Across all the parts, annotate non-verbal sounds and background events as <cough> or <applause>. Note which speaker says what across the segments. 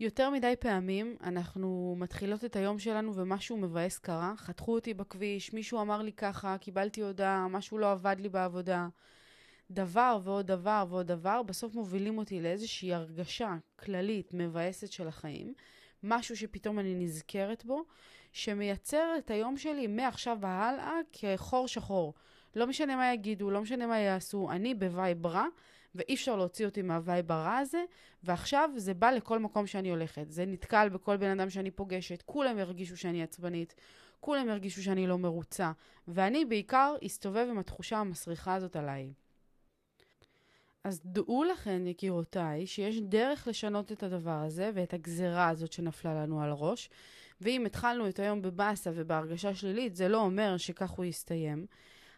Speaker 1: יותר מדי פעמים אנחנו מתחילות את היום שלנו ומשהו מבאס קרה. חתכו אותי בכביש, מישהו אמר לי ככה, קיבלתי הודעה, משהו לא עבד לי בעבודה. דבר ועוד דבר ועוד דבר, בסוף מובילים אותי לאיזושהי הרגשה כללית מבאסת של החיים, משהו שפתאום אני נזכרת בו, שמייצר את היום שלי מעכשיו והלאה כחור שחור. לא משנה מה יגידו, לא משנה מה יעשו, אני ב-vibe רע, ואי אפשר להוציא אותי מהווייב הרע הזה, ועכשיו זה בא לכל מקום שאני הולכת. זה נתקל בכל בן אדם שאני פוגשת, כולם ירגישו שאני עצבנית, כולם ירגישו שאני לא מרוצה, ואני בעיקר אסתובב עם התחושה המסריחה הזאת עליי. אז דעו לכן, יקירותיי, שיש דרך לשנות את הדבר הזה ואת הגזרה הזאת שנפלה לנו על הראש. ואם התחלנו את היום בבאסה ובהרגשה שלילית, זה לא אומר שכך הוא יסתיים.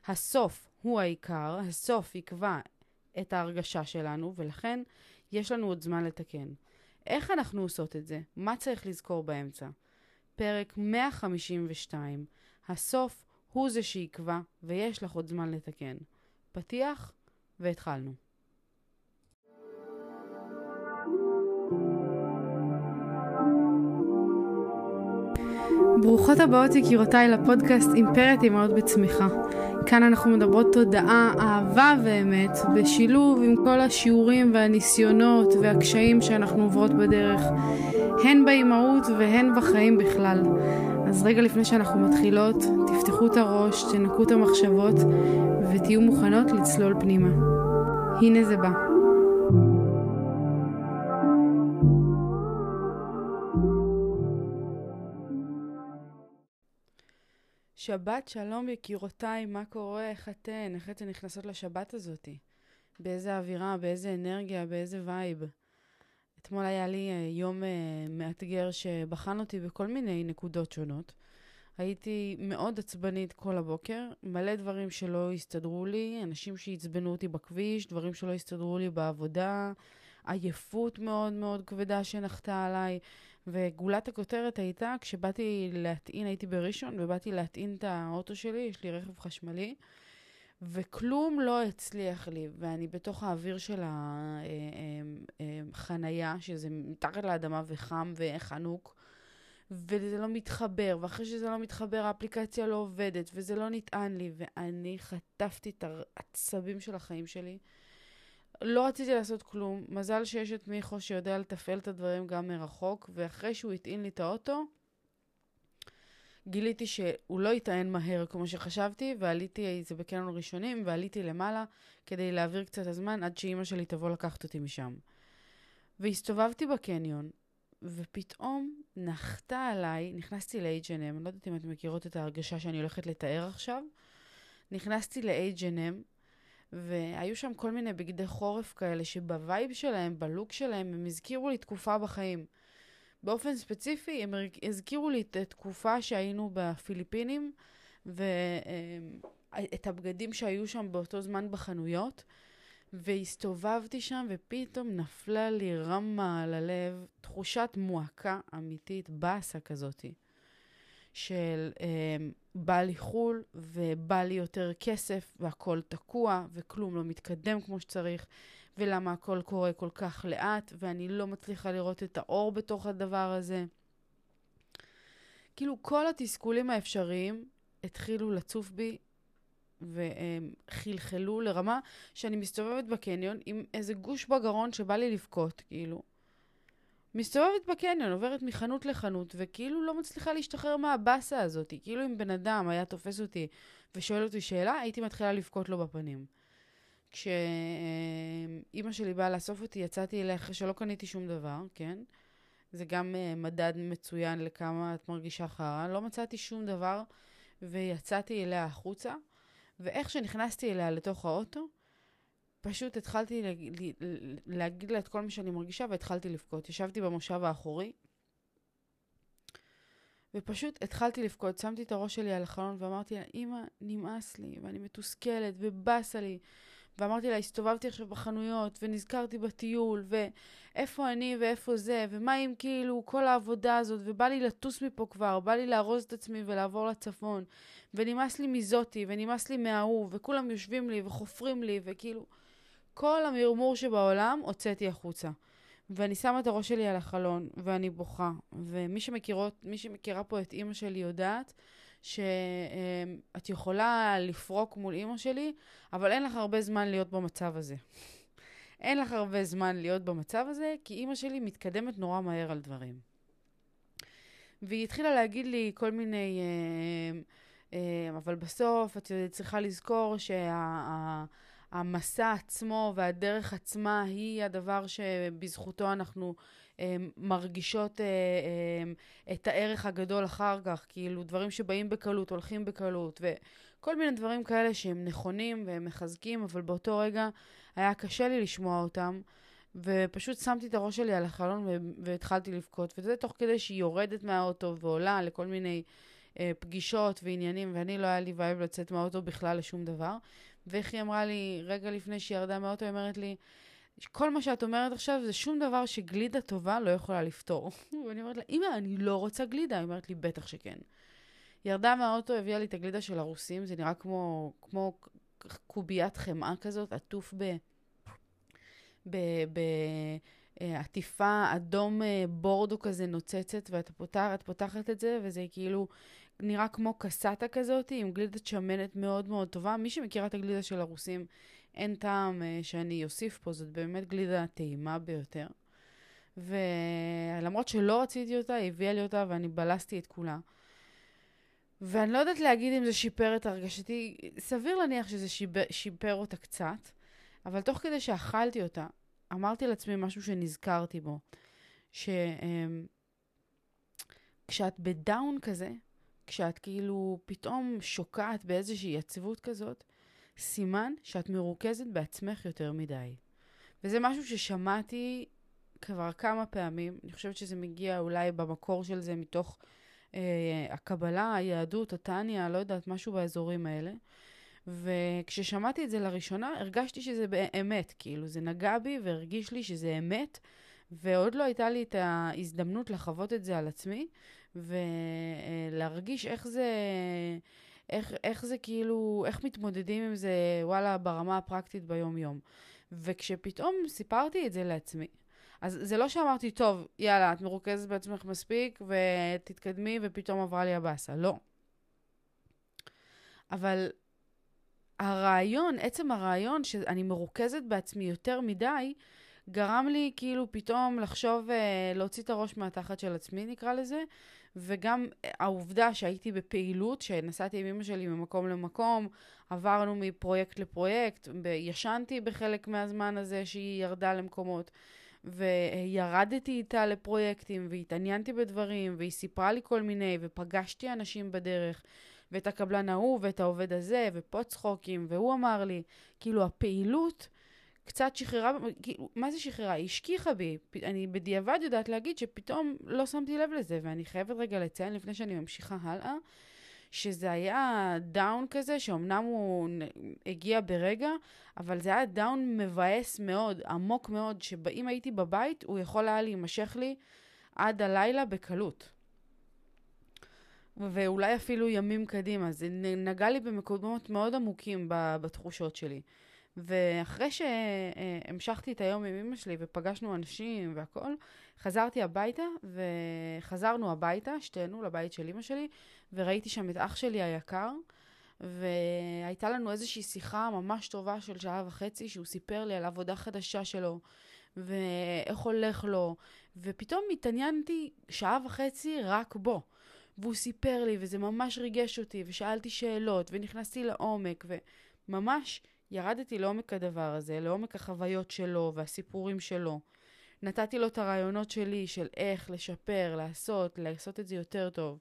Speaker 1: הסוף הוא העיקר, הסוף יקבע את ההרגשה שלנו, ולכן יש לנו עוד זמן לתקן. איך אנחנו עושות את זה? מה צריך לזכור באמצע? פרק 152. הסוף הוא זה שיקבע, ויש לך עוד זמן לתקן. פתיח, והתחלנו. ברוכות הבאות יקירותיי לפודקאסט אימפרית אימהות בצמיחה. כאן אנחנו מדברות תודעה, אהבה ואמת, בשילוב עם כל השיעורים והניסיונות והקשיים שאנחנו עוברות בדרך, הן באימהות והן בחיים בכלל. אז רגע לפני שאנחנו מתחילות, תפתחו את הראש, תנקו את המחשבות ותהיו מוכנות לצלול פנימה. הנה זה בא. שבת שלום יקירותיי, מה קורה? איך אתן? איך אתן נכנסות לשבת הזאתי? באיזה אווירה, באיזה אנרגיה, באיזה וייב. אתמול היה לי uh, יום uh, מאתגר שבחן אותי בכל מיני נקודות שונות. הייתי מאוד עצבנית כל הבוקר, מלא דברים שלא הסתדרו לי, אנשים שעצבנו אותי בכביש, דברים שלא הסתדרו לי בעבודה, עייפות מאוד מאוד כבדה שנחתה עליי. וגולת הכותרת הייתה, כשבאתי להטעין, הייתי בראשון, ובאתי להטעין את האוטו שלי, יש לי רכב חשמלי, וכלום לא הצליח לי, ואני בתוך האוויר של החנייה, שזה מתחת לאדמה וחם וחנוק, וזה לא מתחבר, ואחרי שזה לא מתחבר, האפליקציה לא עובדת, וזה לא נטען לי, ואני חטפתי את העצבים של החיים שלי. לא רציתי לעשות כלום. מזל שיש את מיכו שיודע לתפעל את הדברים גם מרחוק, ואחרי שהוא הטעין לי את האוטו, גיליתי שהוא לא יטען מהר כמו שחשבתי, ועליתי, זה בקניון ראשונים, ועליתי למעלה כדי להעביר קצת הזמן עד שאימא שלי תבוא לקחת אותי משם. והסתובבתי בקניון, ופתאום נחתה עליי, נכנסתי ל-H&M, אני לא יודעת אם אתם מכירות את ההרגשה שאני הולכת לתאר עכשיו, נכנסתי ל-H&M, והיו שם כל מיני בגדי חורף כאלה, שבווייב שלהם, בלוק שלהם, הם הזכירו לי תקופה בחיים. באופן ספציפי, הם הזכירו לי את התקופה שהיינו בפיליפינים, ואת הבגדים שהיו שם באותו זמן בחנויות, והסתובבתי שם, ופתאום נפלה לי רמה על הלב, תחושת מועקה אמיתית, באסה כזאתי. של אה, בא לי חו"ל ובא לי יותר כסף והכל תקוע וכלום לא מתקדם כמו שצריך ולמה הכל קורה כל כך לאט ואני לא מצליחה לראות את האור בתוך הדבר הזה. כאילו כל התסכולים האפשריים התחילו לצוף בי וחלחלו לרמה שאני מסתובבת בקניון עם איזה גוש בגרון שבא לי לבכות, כאילו. מסתובבת בקניון, עוברת מחנות לחנות, וכאילו לא מצליחה להשתחרר מהבאסה הזאת. כאילו אם בן אדם היה תופס אותי ושואל אותי שאלה, הייתי מתחילה לבכות לו בפנים. כשאימא שלי באה לאסוף אותי, יצאתי אליה אחרי שלא קניתי שום דבר, כן? זה גם uh, מדד מצוין לכמה את מרגישה חרא. לא מצאתי שום דבר, ויצאתי אליה החוצה, ואיך שנכנסתי אליה לתוך האוטו, פשוט התחלתי להגיד, לה את כל מה שאני מרגישה והתחלתי לבכות. ישבתי במושב האחורי, ופשוט התחלתי לבכות. שמתי את הראש שלי על החלון ואמרתי לה, אמא, נמאס לי, ואני מתוסכלת, ובאסה לי. ואמרתי לה, הסתובבתי עכשיו בחנויות, ונזכרתי בטיול, ואיפה אני ואיפה זה, ומה אם כאילו כל העבודה הזאת, ובא לי לטוס מפה כבר, בא לי לארוז את עצמי ולעבור לצפון, ונמאס לי מזאתי, ונמאס לי מההוא, וכולם יושבים לי וחופרים לי, וכאילו... כל המרמור שבעולם הוצאתי החוצה. ואני שמה את הראש שלי על החלון, ואני בוכה. ומי שמכירות, מי שמכירה פה את אימא שלי יודעת שאת יכולה לפרוק מול אימא שלי, אבל אין לך הרבה זמן להיות במצב הזה. אין לך הרבה זמן להיות במצב הזה, כי אימא שלי מתקדמת נורא מהר על דברים. והיא התחילה להגיד לי כל מיני... אה, אה, אבל בסוף את צריכה לזכור שהמסע עצמו והדרך עצמה היא הדבר שבזכותו אנחנו אה, מרגישות את הערך הגדול אחר כך, כאילו דברים שבאים בקלות, הולכים בקלות, וכל מיני דברים כאלה שהם נכונים והם מחזקים, אבל באותו רגע היה קשה לי לשמוע אותם. ופשוט שמתי את הראש שלי על החלון והתחלתי לבכות, וזה תוך כדי שהיא יורדת מהאוטו ועולה לכל מיני אה, פגישות ועניינים, ואני לא היה לי vibe לצאת מהאוטו בכלל לשום דבר. ואיך היא אמרה לי, רגע לפני שהיא ירדה מהאוטו, היא אומרת לי, כל מה שאת אומרת עכשיו זה שום דבר שגלידה טובה לא יכולה לפתור. <laughs> ואני אומרת לה, אמא, אני לא רוצה גלידה. היא אומרת לי, בטח שכן. ירדה מהאוטו, הביאה לי את הגלידה של הרוסים, זה נראה כמו, כמו קוביית חמאה כזאת, עטוף ב... בעטיפה אדום אה, בורדו כזה נוצצת, ואת פותח, פותחת את זה, וזה כאילו נראה כמו קסטה כזאת, עם גלידת שמנת מאוד מאוד טובה. מי שמכירה את הגלידה של הרוסים, אין טעם uh, שאני אוסיף פה, זאת באמת גלידה טעימה ביותר. ולמרות שלא רציתי אותה, היא הביאה לי אותה ואני בלסתי את כולה. ואני לא יודעת להגיד אם זה שיפר את הרגשתי, סביר להניח שזה שיפר, שיפר אותה קצת, אבל תוך כדי שאכלתי אותה, אמרתי לעצמי משהו שנזכרתי בו, שכשאת אמ, בדאון כזה, כשאת כאילו פתאום שוקעת באיזושהי עצבות כזאת, סימן שאת מרוכזת בעצמך יותר מדי. וזה משהו ששמעתי כבר כמה פעמים, אני חושבת שזה מגיע אולי במקור של זה מתוך אה, הקבלה, היהדות, התניא, לא יודעת, משהו באזורים האלה. וכששמעתי את זה לראשונה, הרגשתי שזה באמת, כאילו, זה נגע בי והרגיש לי שזה אמת, ועוד לא הייתה לי את ההזדמנות לחוות את זה על עצמי, ולהרגיש איך זה, איך, איך זה כאילו, איך מתמודדים עם זה, וואלה, ברמה הפרקטית ביום-יום. וכשפתאום סיפרתי את זה לעצמי, אז זה לא שאמרתי, טוב, יאללה, את מרוכזת בעצמך מספיק, ותתקדמי, ופתאום עברה לי הבאסה. לא. אבל הרעיון, עצם הרעיון שאני מרוכזת בעצמי יותר מדי, גרם לי כאילו פתאום לחשוב, אה, להוציא את הראש מהתחת של עצמי, נקרא לזה, וגם העובדה שהייתי בפעילות, שנסעתי עם אמא שלי ממקום למקום, עברנו מפרויקט לפרויקט, ישנתי בחלק מהזמן הזה שהיא ירדה למקומות, וירדתי איתה לפרויקטים, והתעניינתי בדברים, והיא סיפרה לי כל מיני, ופגשתי אנשים בדרך. ואת הקבלן ההוא, ואת העובד הזה, ופה צחוקים, והוא אמר לי, כאילו, הפעילות קצת שחררה, כאילו, מה זה שחררה? היא השכיחה בי. אני בדיעבד יודעת להגיד שפתאום לא שמתי לב לזה, ואני חייבת רגע לציין לפני שאני ממשיכה הלאה, שזה היה דאון כזה, שאומנם הוא הגיע ברגע, אבל זה היה דאון מבאס מאוד, עמוק מאוד, שאם הייתי בבית, הוא יכול היה להימשך לי עד הלילה בקלות. ואולי אפילו ימים קדימה. זה נגע לי במקומות מאוד עמוקים בתחושות שלי. ואחרי שהמשכתי את היום עם אמא שלי ופגשנו אנשים והכול, חזרתי הביתה וחזרנו הביתה, שתינו, לבית של אמא שלי, וראיתי שם את אח שלי היקר, והייתה לנו איזושהי שיחה ממש טובה של שעה וחצי, שהוא סיפר לי על עבודה חדשה שלו, ואיך הולך לו, ופתאום התעניינתי שעה וחצי רק בו. והוא סיפר לי, וזה ממש ריגש אותי, ושאלתי שאלות, ונכנסתי לעומק, וממש ירדתי לעומק הדבר הזה, לעומק החוויות שלו והסיפורים שלו. נתתי לו את הרעיונות שלי של איך לשפר, לעשות, לעשות את זה יותר טוב,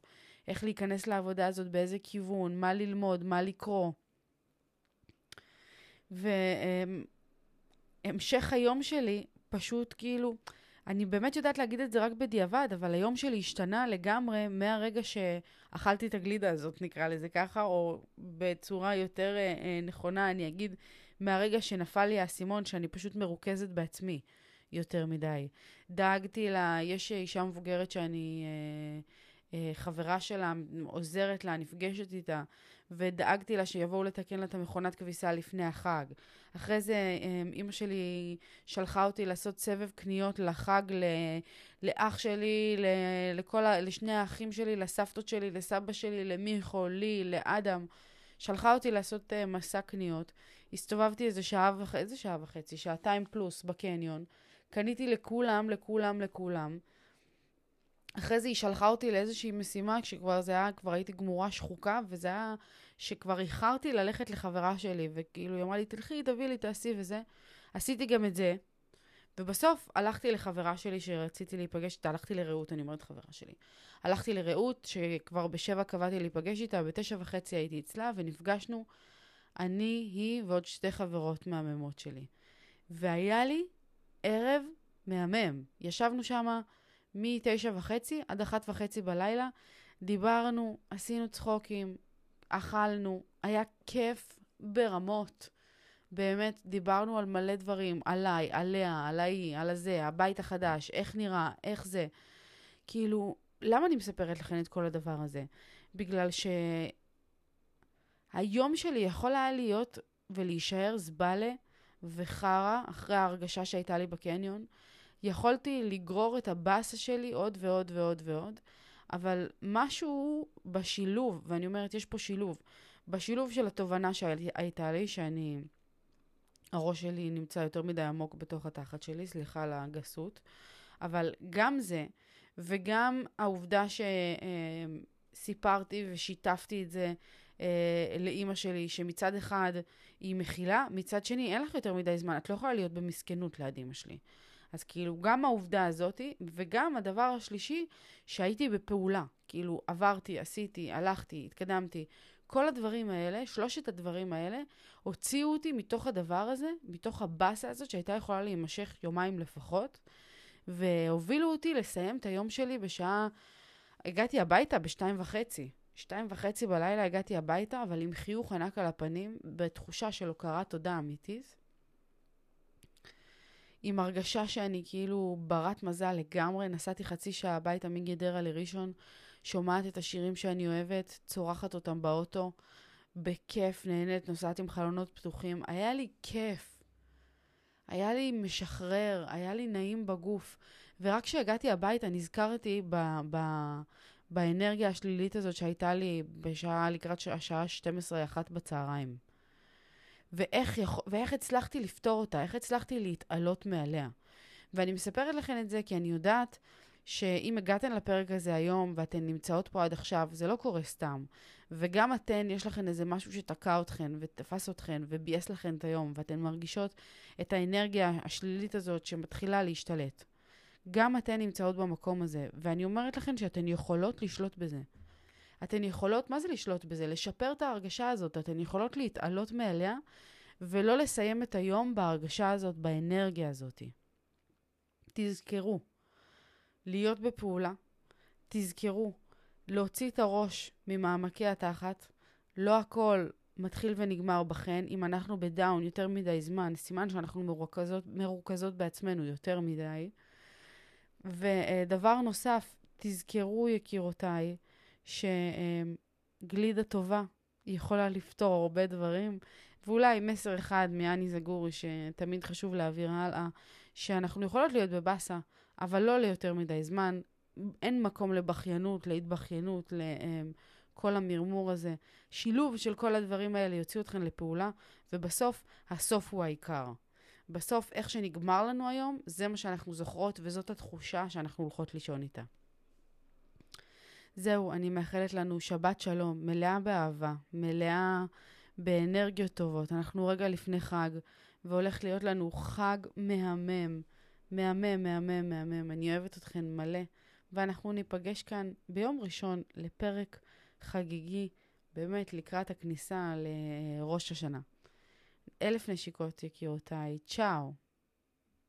Speaker 1: איך להיכנס לעבודה הזאת, באיזה כיוון, מה ללמוד, מה לקרוא. והמשך היום שלי פשוט כאילו, אני באמת יודעת להגיד את זה רק בדיעבד, אבל היום שלי השתנה לגמרי מהרגע שאכלתי את הגלידה הזאת, נקרא לזה ככה, או בצורה יותר אה, אה, נכונה, אני אגיד, מהרגע שנפל לי האסימון, שאני פשוט מרוכזת בעצמי יותר מדי. דאגתי לה, יש אישה מבוגרת שאני... אה, חברה שלה עוזרת לה, נפגשת איתה, ודאגתי לה שיבואו לתקן לה את המכונת כביסה לפני החג. אחרי זה אה, אימא שלי שלחה אותי לעשות סבב קניות לחג ל, לאח שלי, ל, לכל ה, לשני האחים שלי, לסבתות שלי, לסבא שלי, למיכו, לי, לאדם. שלחה אותי לעשות uh, מסע קניות. הסתובבתי איזה שעה וחצי, איזה שעה וחצי, שעתיים פלוס בקניון. קניתי לכולם, לכולם, לכולם. אחרי זה היא שלחה אותי לאיזושהי משימה, כשכבר זה היה, כבר הייתי גמורה שחוקה, וזה היה שכבר איחרתי ללכת לחברה שלי, וכאילו היא אמרה לי, תלכי, תביאי לי, תעשי וזה. עשיתי גם את זה, ובסוף הלכתי לחברה שלי שרציתי להיפגש איתה, הלכתי לרעות, אני אומרת חברה שלי. הלכתי לרעות, שכבר בשבע קבעתי להיפגש איתה, בתשע וחצי הייתי אצלה, ונפגשנו, אני, היא ועוד שתי חברות מהממות שלי. והיה לי ערב מהמם. ישבנו שמה מתשע וחצי עד אחת וחצי בלילה, דיברנו, עשינו צחוקים, אכלנו, היה כיף ברמות. באמת, דיברנו על מלא דברים, עליי, עליה, על ההיא, על הזה, הבית החדש, איך נראה, איך זה. כאילו, למה אני מספרת לכם את כל הדבר הזה? בגלל שהיום שלי יכול היה להיות ולהישאר זבלה וחרא אחרי ההרגשה שהייתה לי בקניון. יכולתי לגרור את הבאסה שלי עוד ועוד ועוד ועוד, אבל משהו בשילוב, ואני אומרת, יש פה שילוב, בשילוב של התובנה שהייתה לי, שאני, הראש שלי נמצא יותר מדי עמוק בתוך התחת שלי, סליחה על הגסות, אבל גם זה, וגם העובדה שסיפרתי ושיתפתי את זה אה, לאימא שלי, שמצד אחד היא מכילה, מצד שני אין לך יותר מדי זמן, את לא יכולה להיות במסכנות ליד אימא שלי. אז כאילו, גם העובדה הזאתי, וגם הדבר השלישי, שהייתי בפעולה. כאילו, עברתי, עשיתי, הלכתי, התקדמתי. כל הדברים האלה, שלושת הדברים האלה, הוציאו אותי מתוך הדבר הזה, מתוך הבאסה הזאת שהייתה יכולה להימשך יומיים לפחות, והובילו אותי לסיים את היום שלי בשעה... הגעתי הביתה בשתיים וחצי. שתיים וחצי בלילה הגעתי הביתה, אבל עם חיוך ענק על הפנים, בתחושה של הוקרת תודה אמיתית. עם הרגשה שאני כאילו ברת מזל לגמרי. נסעתי חצי שעה הביתה מגדרה לראשון, שומעת את השירים שאני אוהבת, צורחת אותם באוטו, בכיף, נהנית, נוסעת עם חלונות פתוחים. היה לי כיף. היה לי משחרר, היה לי נעים בגוף. ורק כשהגעתי הביתה נזכרתי ב... ב באנרגיה השלילית הזאת שהייתה לי בשעה, לקראת השעה 12-1 בצהריים. ואיך, יכול, ואיך הצלחתי לפתור אותה, איך הצלחתי להתעלות מעליה. ואני מספרת לכם את זה כי אני יודעת שאם הגעתן לפרק הזה היום ואתן נמצאות פה עד עכשיו, זה לא קורה סתם. וגם אתן, יש לכן איזה משהו שתקע אתכן ותפס אתכן וביאס לכן את היום, ואתן מרגישות את האנרגיה השלילית הזאת שמתחילה להשתלט. גם אתן נמצאות במקום הזה, ואני אומרת לכן שאתן יכולות לשלוט בזה. אתן יכולות, מה זה לשלוט בזה? לשפר את ההרגשה הזאת. אתן יכולות להתעלות מעליה ולא לסיים את היום בהרגשה הזאת, באנרגיה הזאת. תזכרו, להיות בפעולה, תזכרו, להוציא את הראש ממעמקי התחת, לא הכל מתחיל ונגמר בכן. אם אנחנו בדאון יותר מדי זמן, סימן שאנחנו מרוכזות, מרוכזות בעצמנו יותר מדי. ודבר נוסף, תזכרו, יקירותיי, שגלידה טובה יכולה לפתור הרבה דברים. ואולי מסר אחד מאני זגורי שתמיד חשוב להעביר הלאה, שאנחנו יכולות להיות בבאסה, אבל לא ליותר מדי זמן. אין מקום לבכיינות, להתבכיינות, לכל המרמור הזה. שילוב של כל הדברים האלה יוציאו אתכם לפעולה, ובסוף, הסוף הוא העיקר. בסוף, איך שנגמר לנו היום, זה מה שאנחנו זוכרות, וזאת התחושה שאנחנו הולכות לישון איתה. זהו, אני מאחלת לנו שבת שלום, מלאה באהבה, מלאה באנרגיות טובות. אנחנו רגע לפני חג, והולך להיות לנו חג מהמם, מהמם, מהמם, מהמם. אני אוהבת אתכן מלא, ואנחנו ניפגש כאן ביום ראשון לפרק חגיגי, באמת לקראת הכניסה לראש השנה. אלף נשיקות, יקירותיי. צ'או.